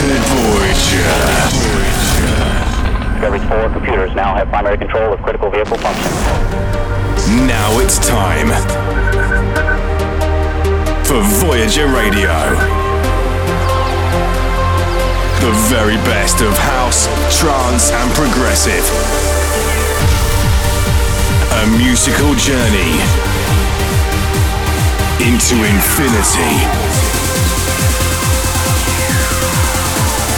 to Voyager. Discovery 4 computers now have primary control of critical vehicle function. Now it's time for Voyager Radio. The very best of house, trance, and progressive. A musical journey into infinity.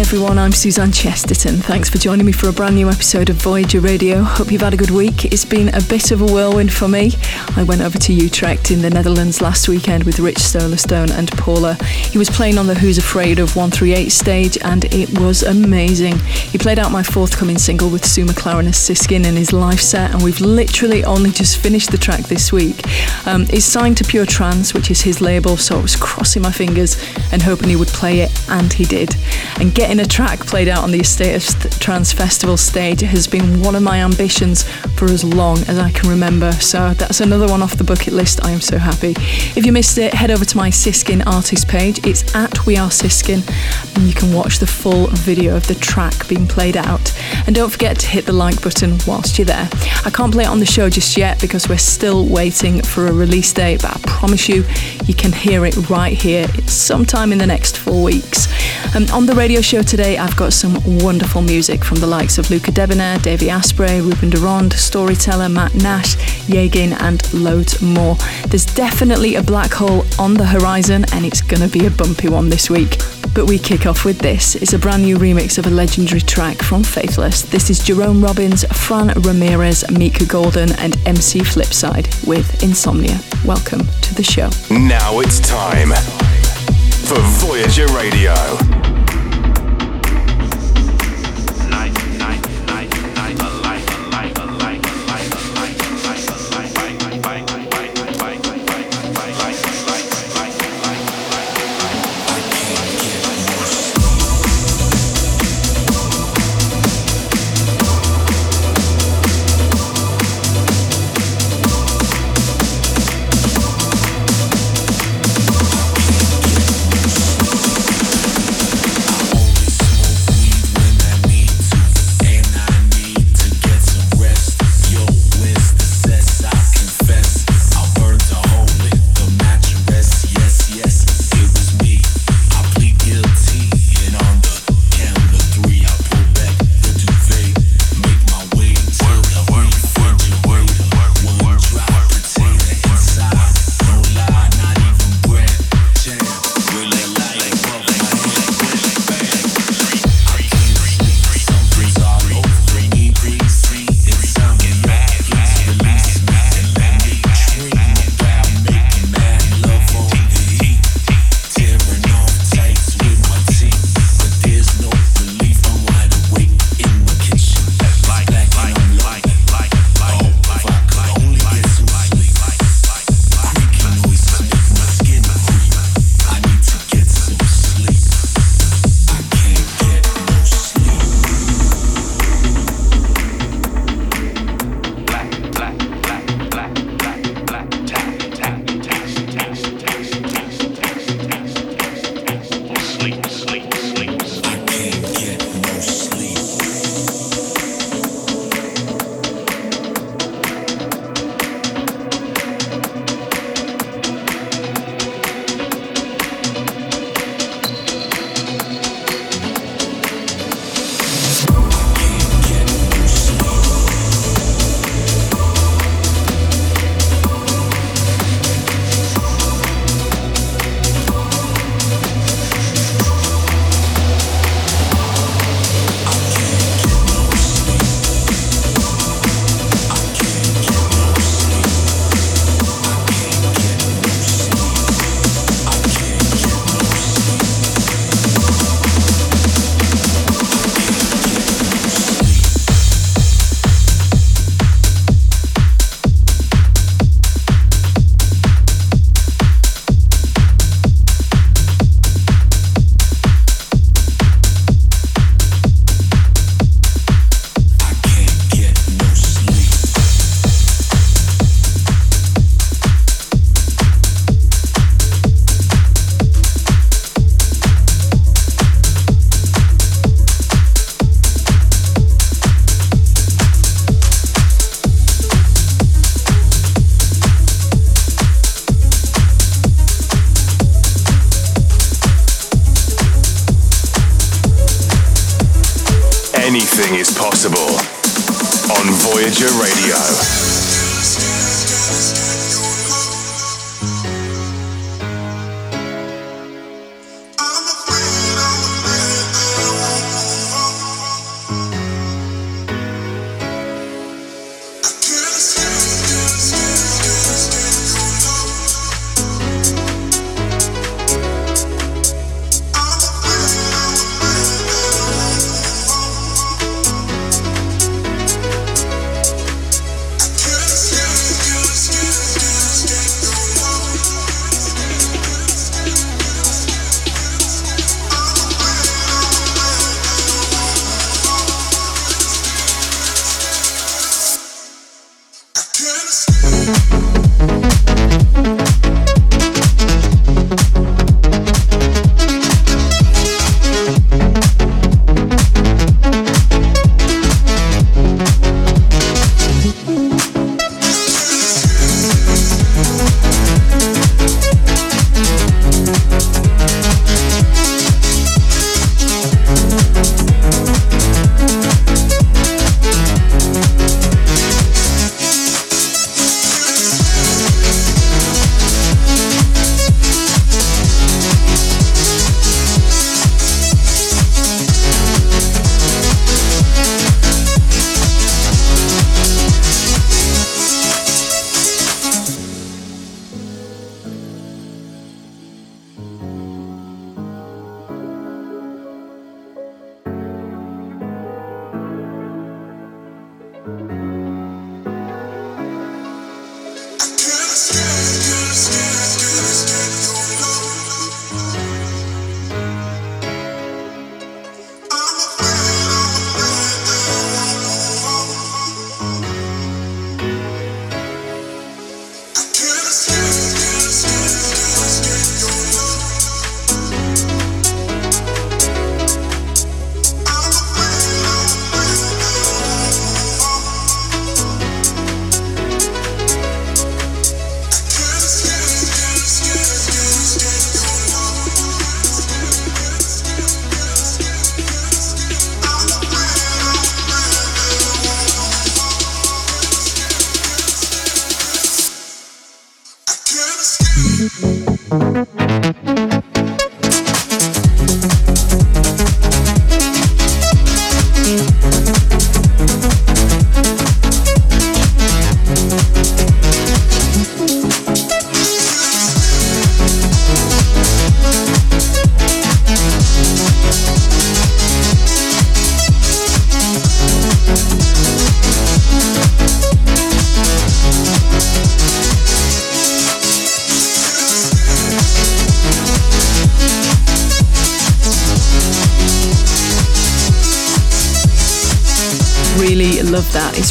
Everyone, I'm Suzanne Chesterton. Thanks for joining me for a brand new episode of Voyager Radio. Hope you've had a good week. It's been a bit of a whirlwind for me. I went over to Utrecht in the Netherlands last weekend with Rich Solarstone and Paula. He was playing on the Who's Afraid of 138 stage and it was amazing. He played out my forthcoming single with Sue McLaren as Siskin in his live set and we've literally only just finished the track this week. Um, it's signed to Pure Trance, which is his label, so I was crossing my fingers and hoping he would play it and he did. And getting a track played out on the A State of Trance Festival stage has been one of my ambitions for as long as I can remember. So that's another one off the bucket list. I am so happy. If you missed it, head over to my Siskin artist page. It's at We Are Siskin, and you can watch the full video of the track being played out. And don't forget to hit the like button whilst you're there. I can't play it on the show just yet because we're still waiting for a release date, but I promise you, you can hear it right here. It's sometime in the next four weeks. Um, on the radio show today, I've got some wonderful music from the likes of Luca Debonaire, Davey Asprey, Ruben de Ronde, Storyteller, Matt Nash, Yegin, and loads more. There's definitely a black hole on the horizon, and it's going to be a bumpy one this week. But we kick off with this. It's a brand new remix of a legendary track from Faithless. This is Jerome Robbins, Fran Ramirez, Mika Golden, and MC Flipside with Insomnia. Welcome to the show. Now it's time for Voyager Radio.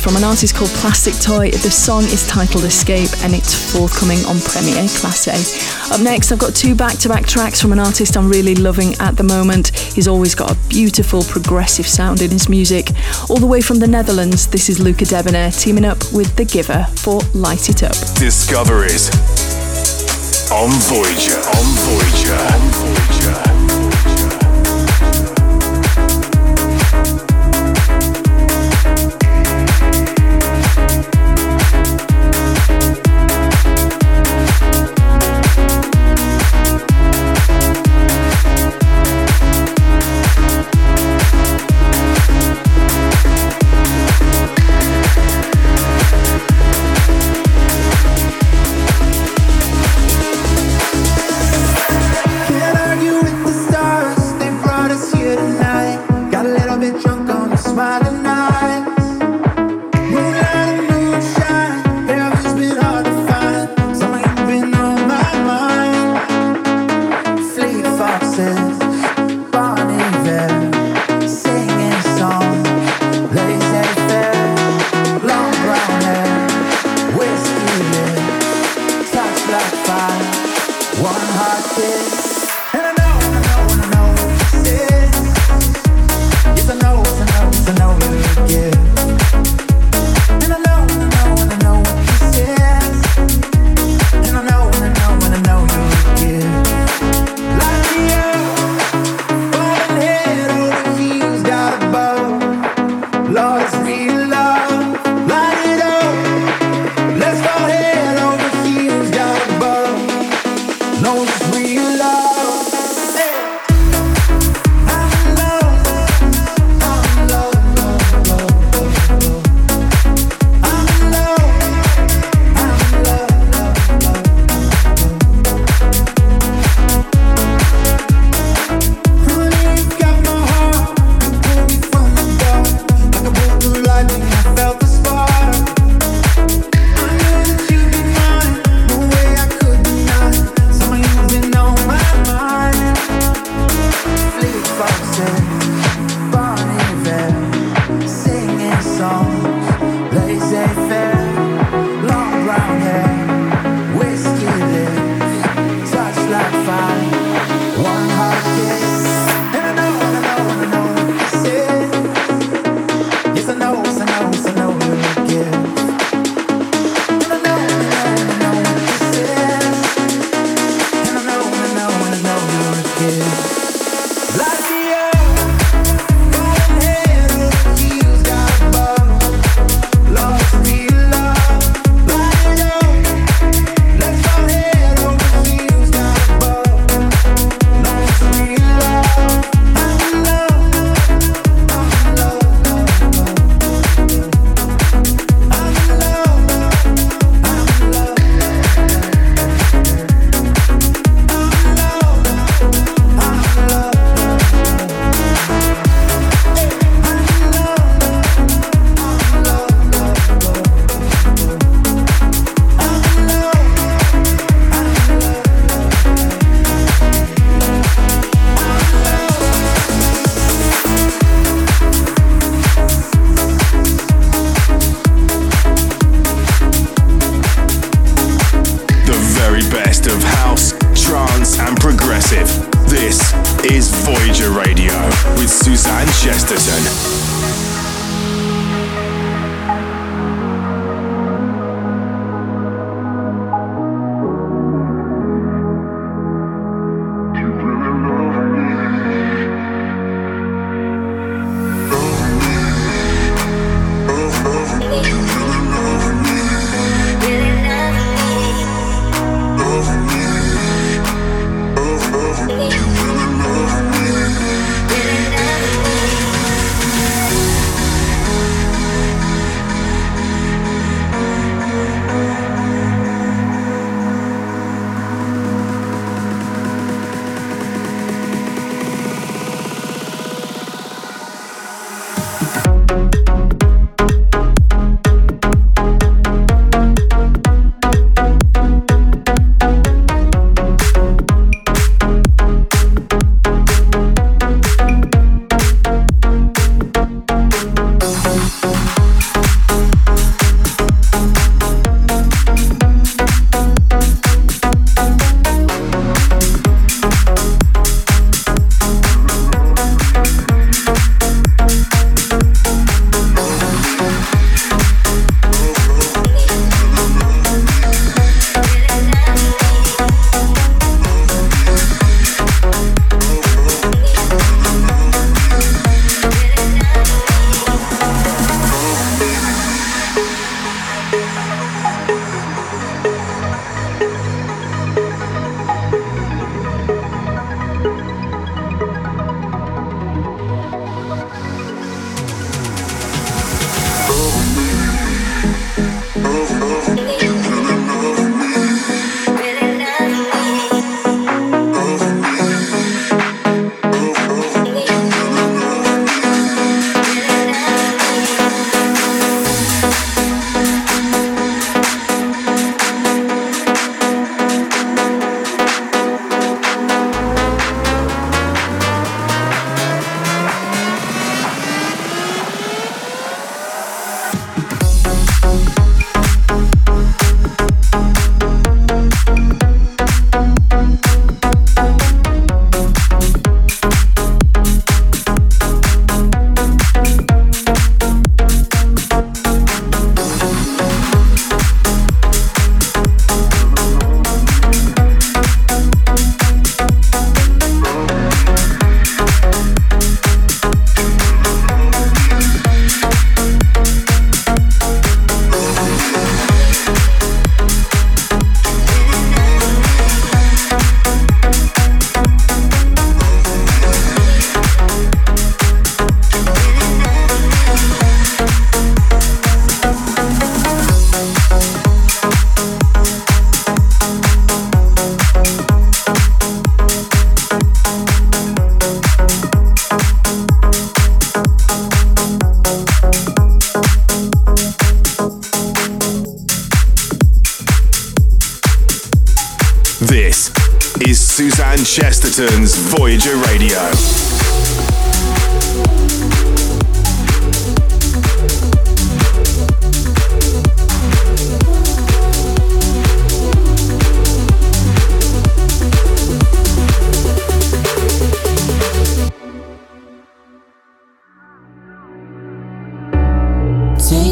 From an artist called Plastic Toy. The song is titled Escape and it's forthcoming on Premier Class A. Up next, I've got two back to back tracks from an artist I'm really loving at the moment. He's always got a beautiful progressive sound in his music. All the way from the Netherlands, this is Luca Debonaire teaming up with The Giver for Light It Up. Discoveries on Voyager. On Voyager. On Voyager.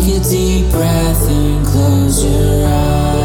Inside, and close your alright.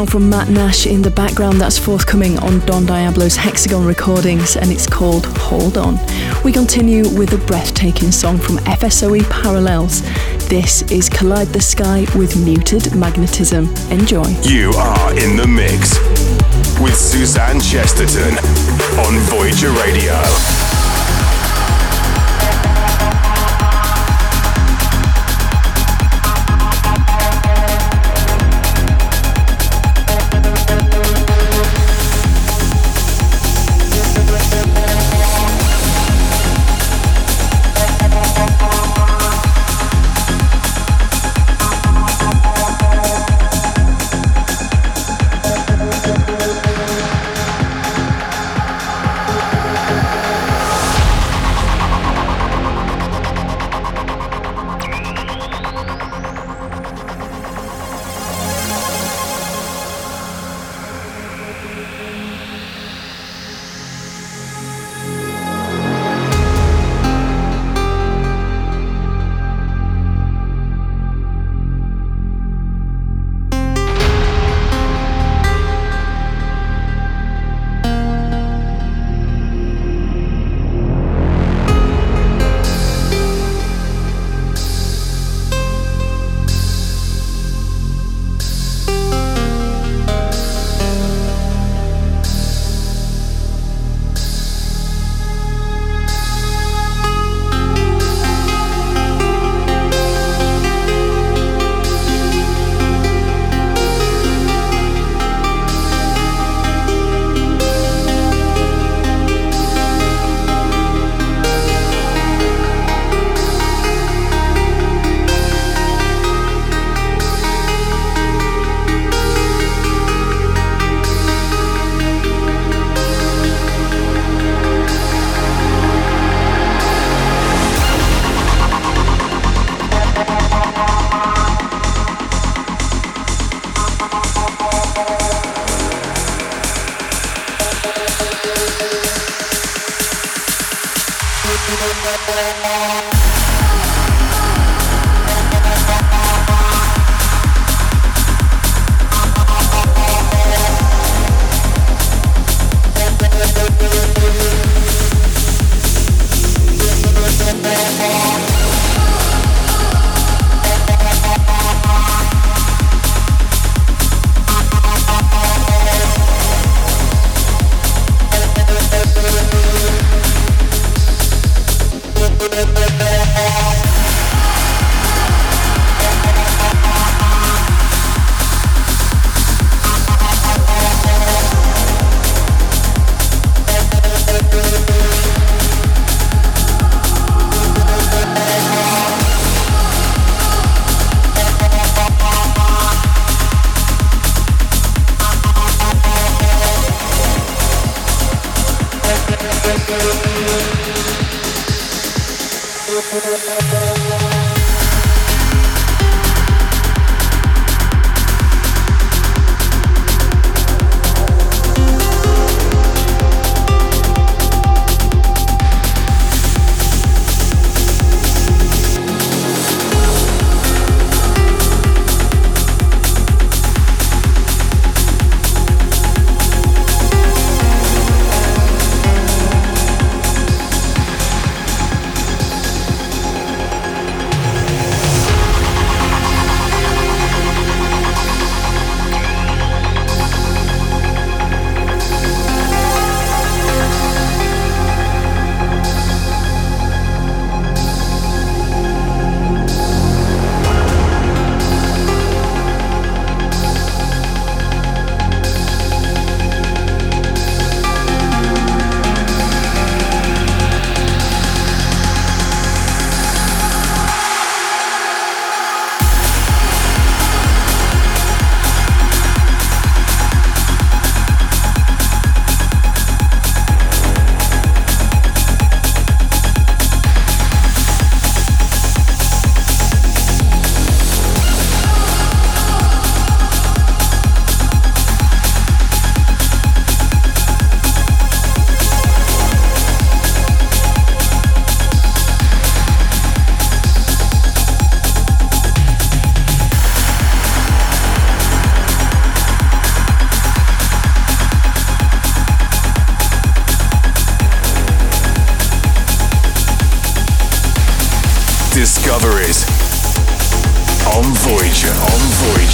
Song from Matt Nash in the background that's forthcoming on Don Diablo's Hexagon recordings and it's called Hold On. We continue with a breathtaking song from FSOE Parallels. This is Collide the Sky with Muted Magnetism. Enjoy. You are in the mix with Suzanne Chesterton on Voyager Radio.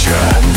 Voyager,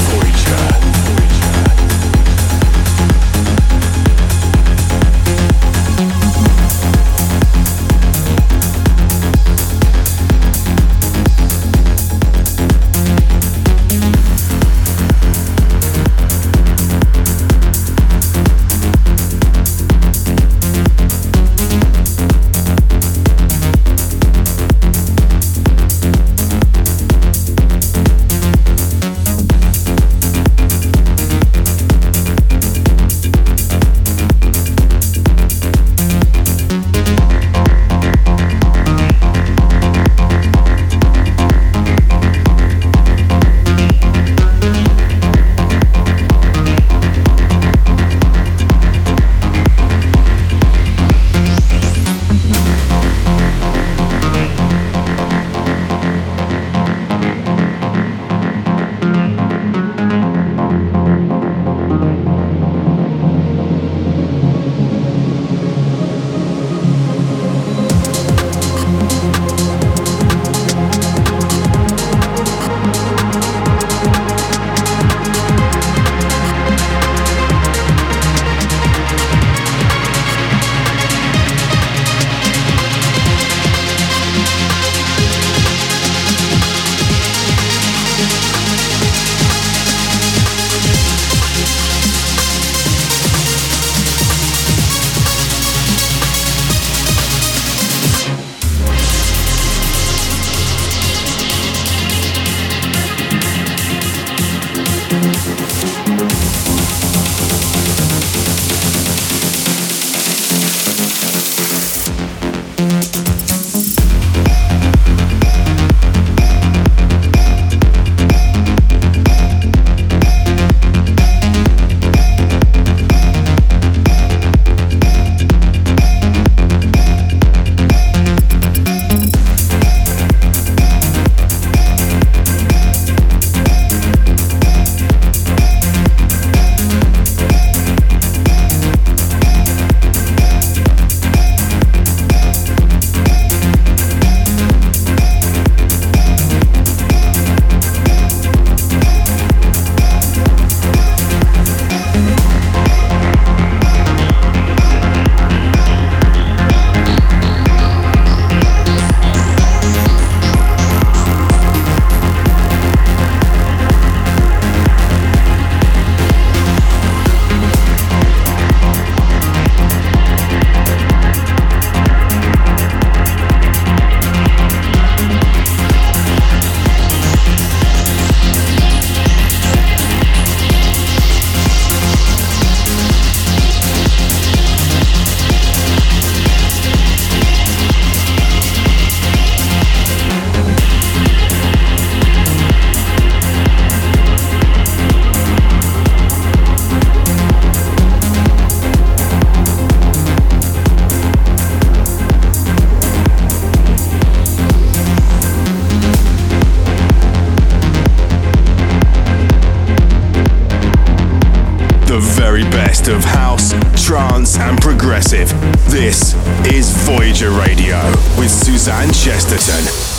best of house, trance, and progressive. This is Voyager Radio with Suzanne Chesterton.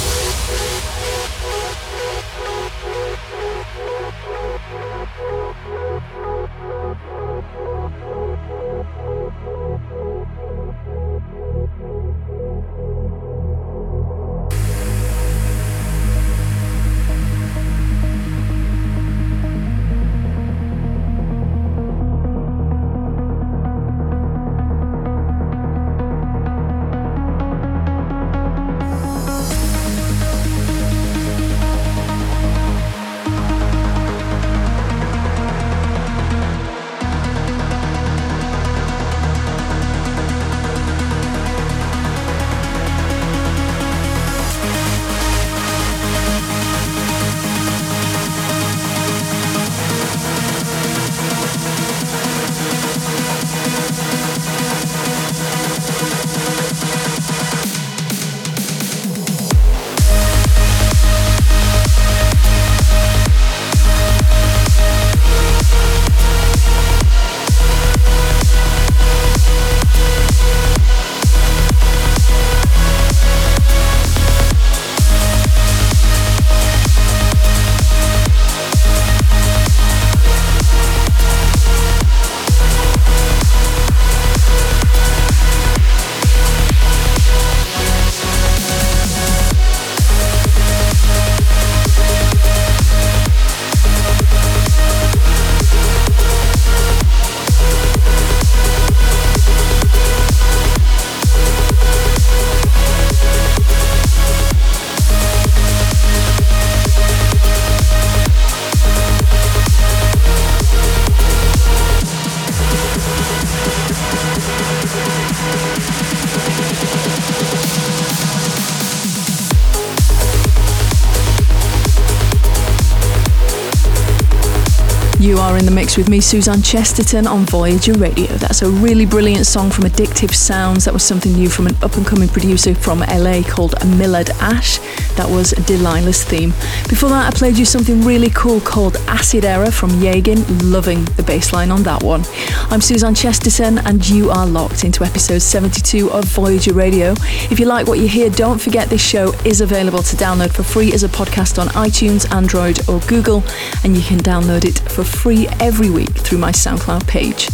With me, Suzanne Chesterton, on Voyager Radio. That's a really brilliant song from Addictive Sounds. That was something new from an up and coming producer from LA called Millard Ash. That was Delilah's theme. Before that, I played you something really cool called Acid Error from Yagin. Loving the bass line on that one. I'm Suzanne Chesterton, and you are locked into episode 72 of Voyager Radio. If you like what you hear, don't forget this show is available to download for free as a podcast on iTunes, Android, or Google, and you can download it for free every week through my SoundCloud page.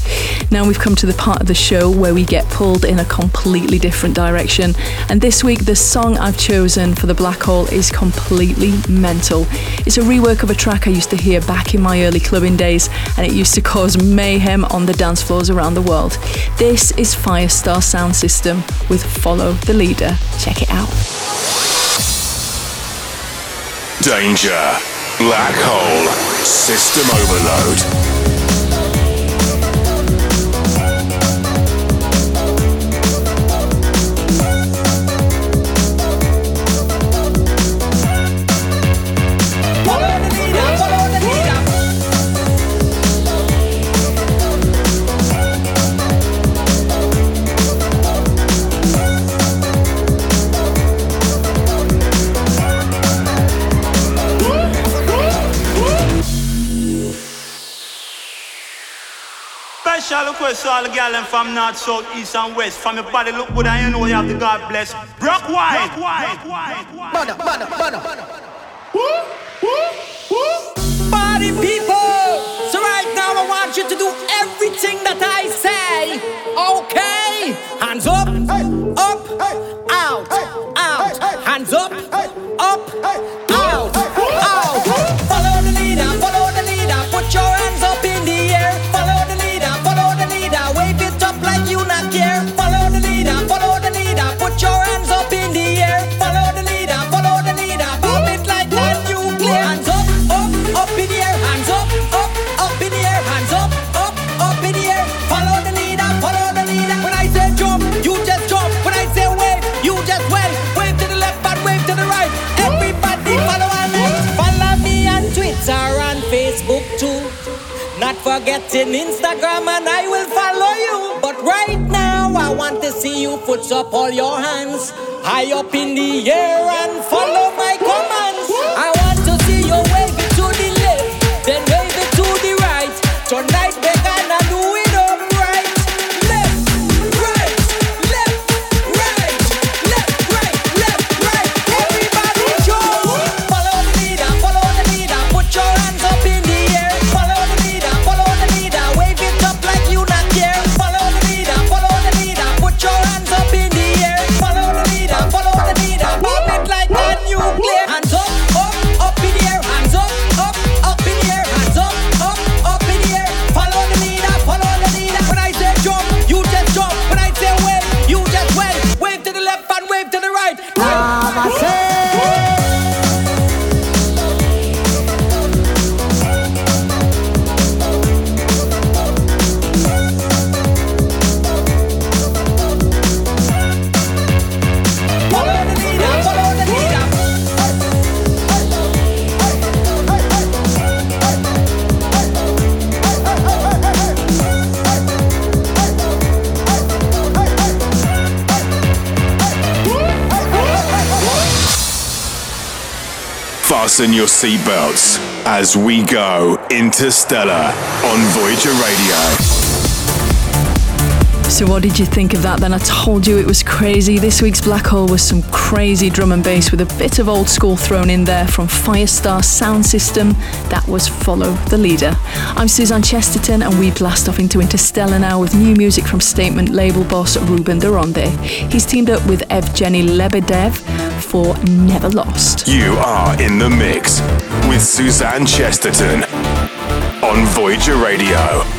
Now we've come to the part of the show where we get pulled in a completely different direction, and this week the song I've chosen for the Black Hole is completely mental. It's a rework of a track I used to hear back in my early clubbing days, and it used to cause mayhem on the dance floors around the world. This is Firestar Sound System with Follow the Leader. Check it out. Danger. Black hole. System overload. Request to all the girls from north, south, east, and west. From your body, look good, and you know you have the God bless. Brock White. Brock White. Mana, mana, mana. Party people! So right now I want you to do everything that I say. Okay? Hands up, up, out, forgetting Instagram and I will follow you. But right now, I want to see you put up all your hands high up in the air and follow Fasten your seatbelts as we go interstellar on Voyager Radio. So, what did you think of that then? I told you it was crazy. This week's Black Hole was some crazy drum and bass with a bit of old school thrown in there from Firestar Sound System. That was Follow the Leader. I'm Suzanne Chesterton, and we blast off into Interstellar now with new music from Statement label boss Ruben de Ronde. He's teamed up with Evgeny Lebedev for Never Lost. You are in the mix with Suzanne Chesterton on Voyager Radio.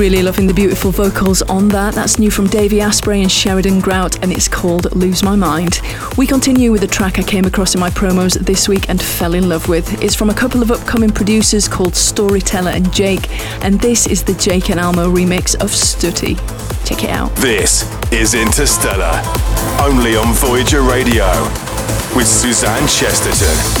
Really loving the beautiful vocals on that. That's new from Davey Asprey and Sheridan Grout, and it's called Lose My Mind. We continue with a track I came across in my promos this week and fell in love with. It's from a couple of upcoming producers called Storyteller and Jake, and this is the Jake and Almo remix of Stutty. Check it out. This is Interstellar, only on Voyager Radio, with Suzanne Chesterton.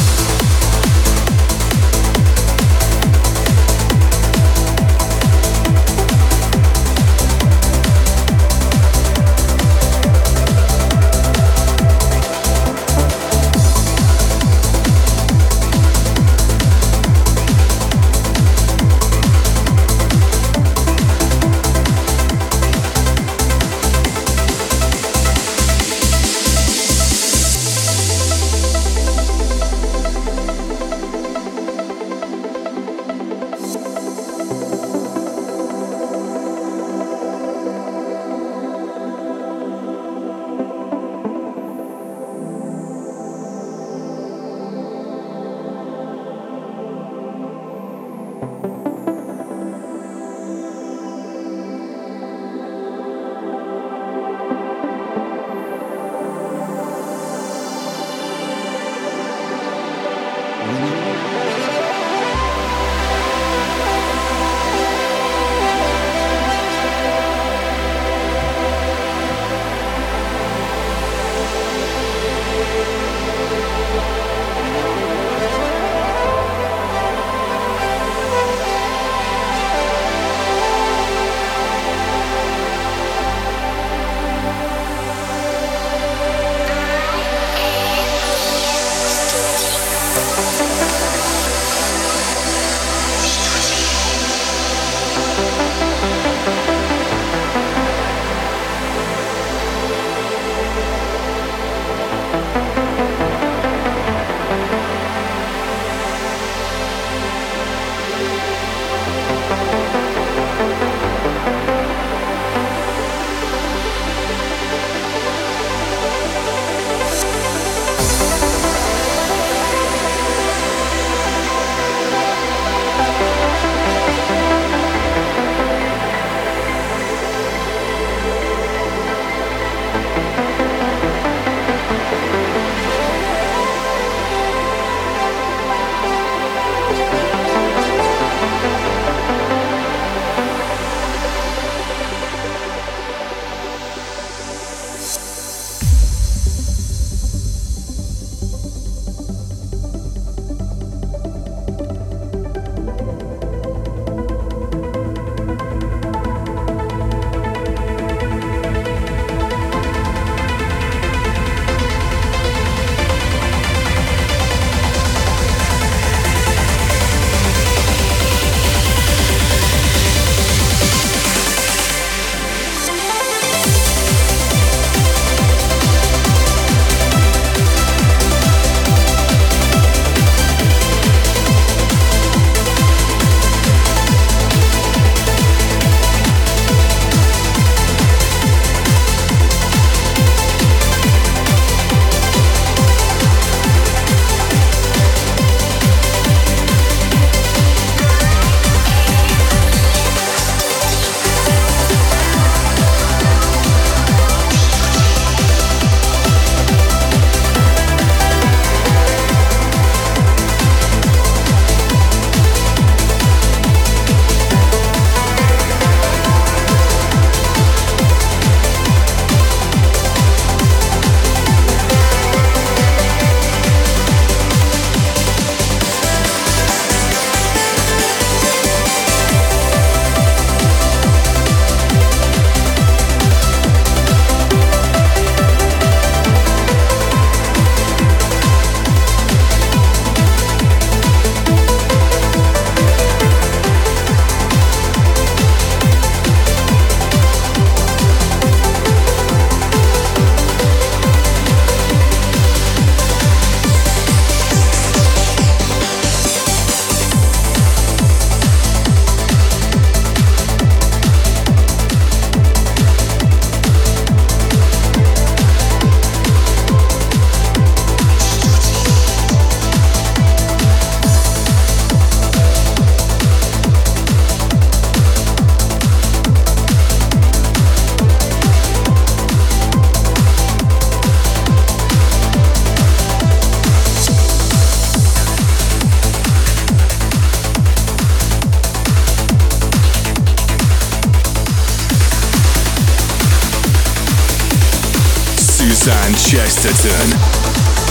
Suzanne Chesterton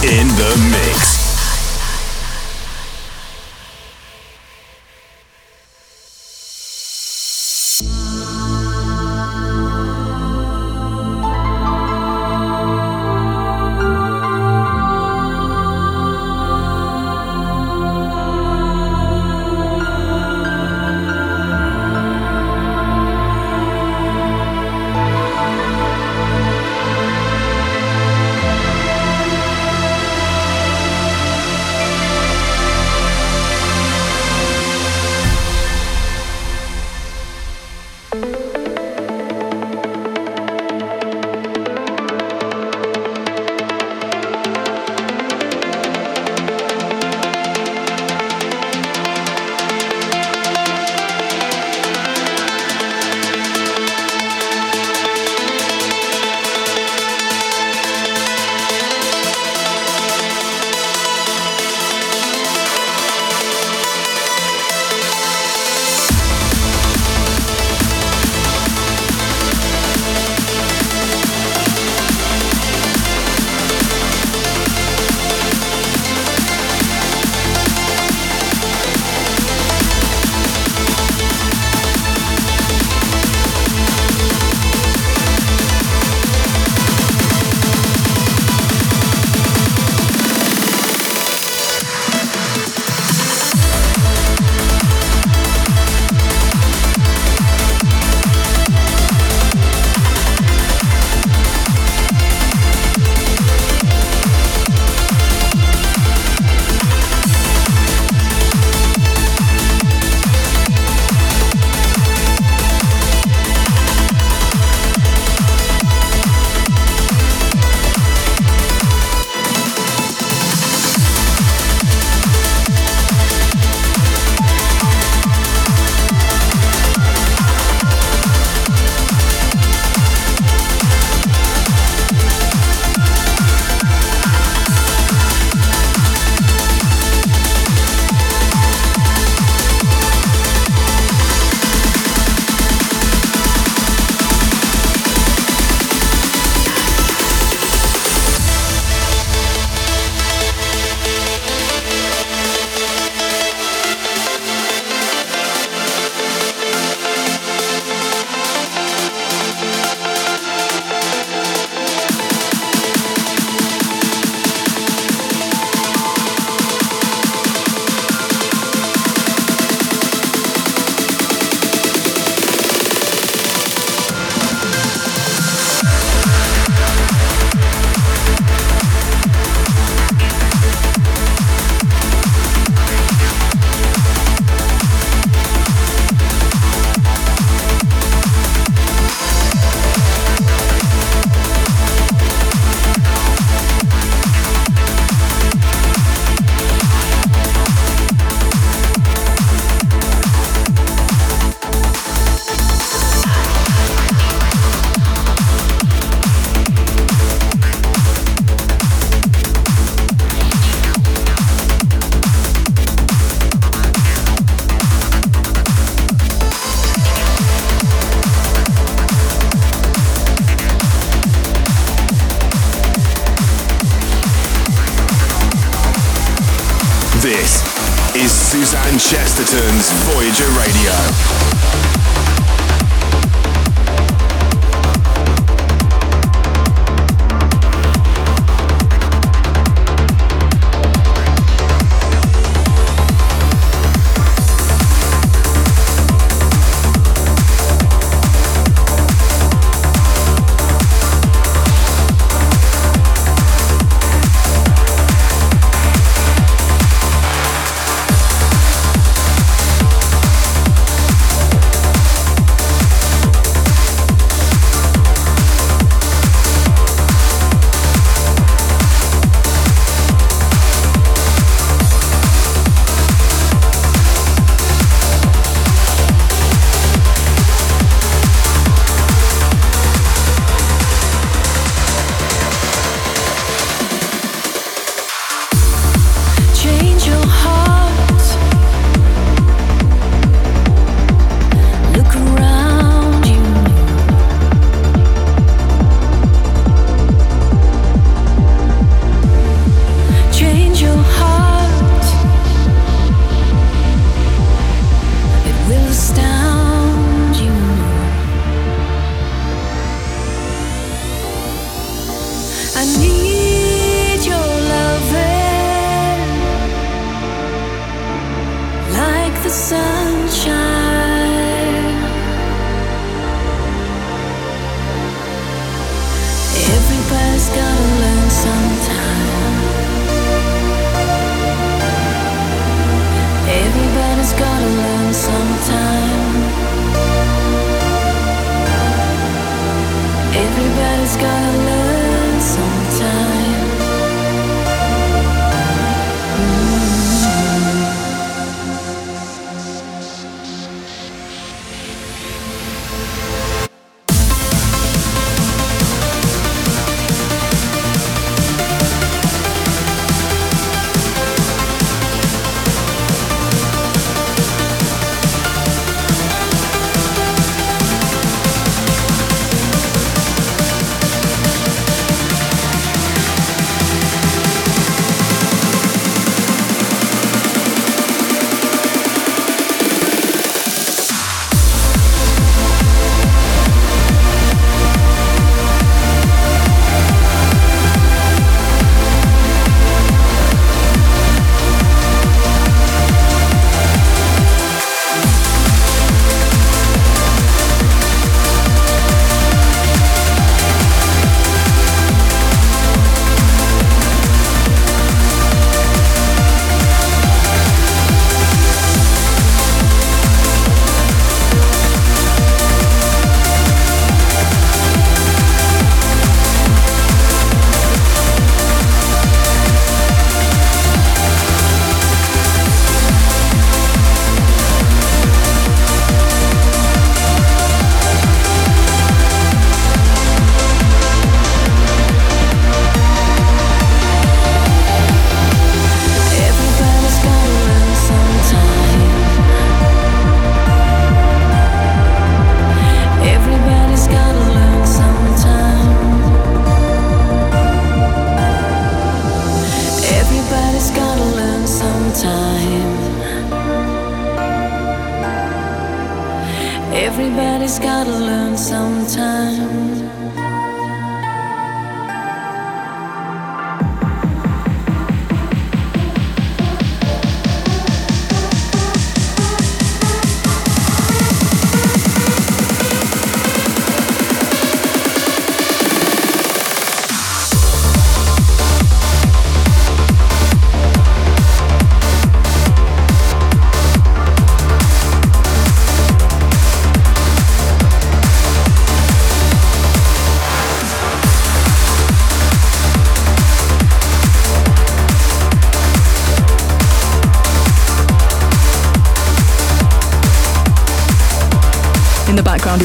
in the mix. is Suzanne Chesterton's Voyager Radio. Everybody's gotta learn sometimes.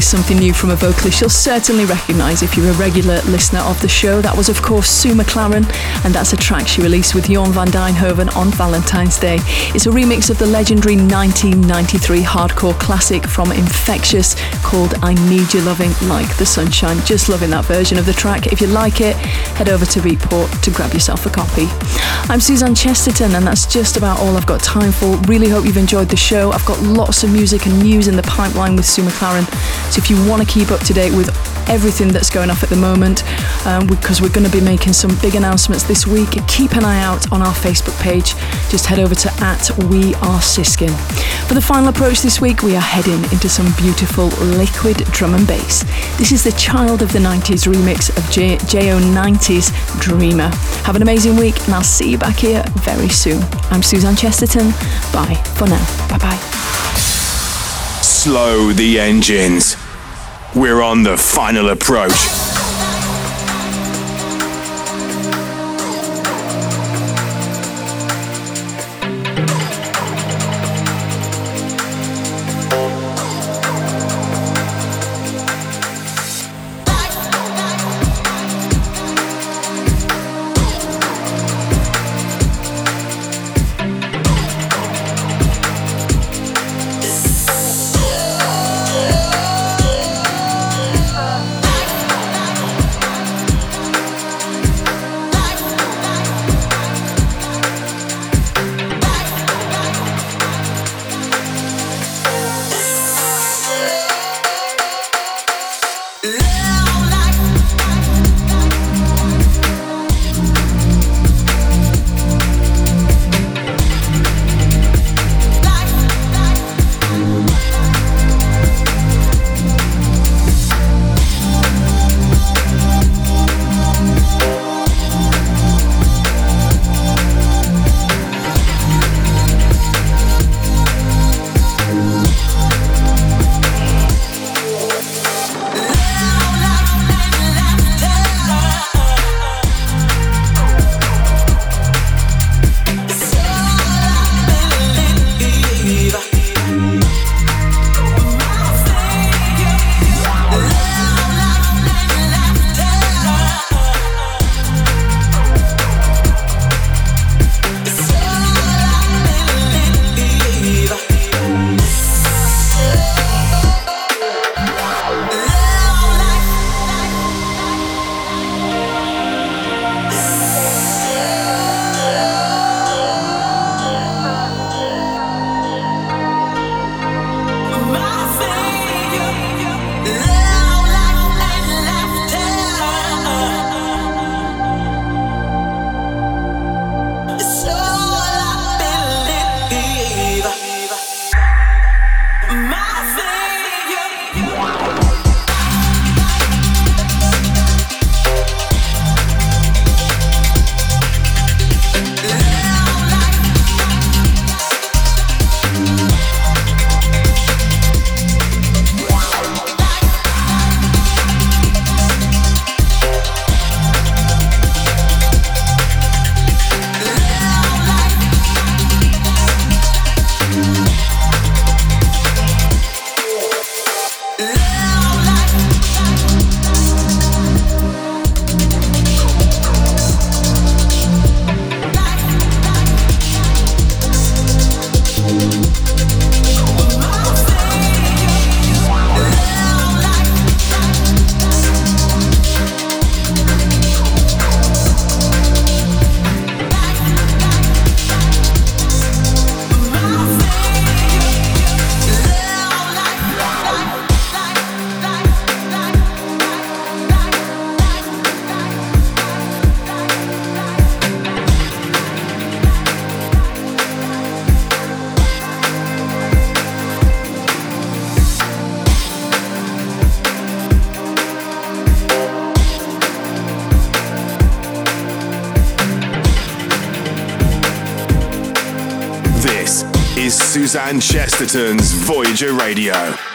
Something new from a vocalist you'll certainly recognise if you're a regular listener of the show. That was, of course, Sue McLaren, and that's a track she released with Jorn van Deynhoven on Valentine's Day. It's a remix of the legendary 1993 hardcore classic from Infectious called I Need Your Loving Like the Sunshine. Just loving that version of the track. If you like it, head over to Beatport to grab yourself a copy. I'm Suzanne Chesterton, and that's just about all I've got time for. Really hope you've enjoyed the show. I've got lots of music and news in the pipeline with Sue McLaren. So if you want to keep up to date with everything that's going off at the moment um, because we're going to be making some big announcements this week. Keep an eye out on our Facebook page. Just head over to at We Are Siskin. For the final approach this week, we are heading into some beautiful liquid drum and bass. This is the Child of the 90s remix of J- JO90's Dreamer. Have an amazing week, and I'll see you back here very soon. I'm Suzanne Chesterton. Bye for now. Bye bye. Slow the engines. We're on the final approach. Suzanne Chesterton's Voyager Radio.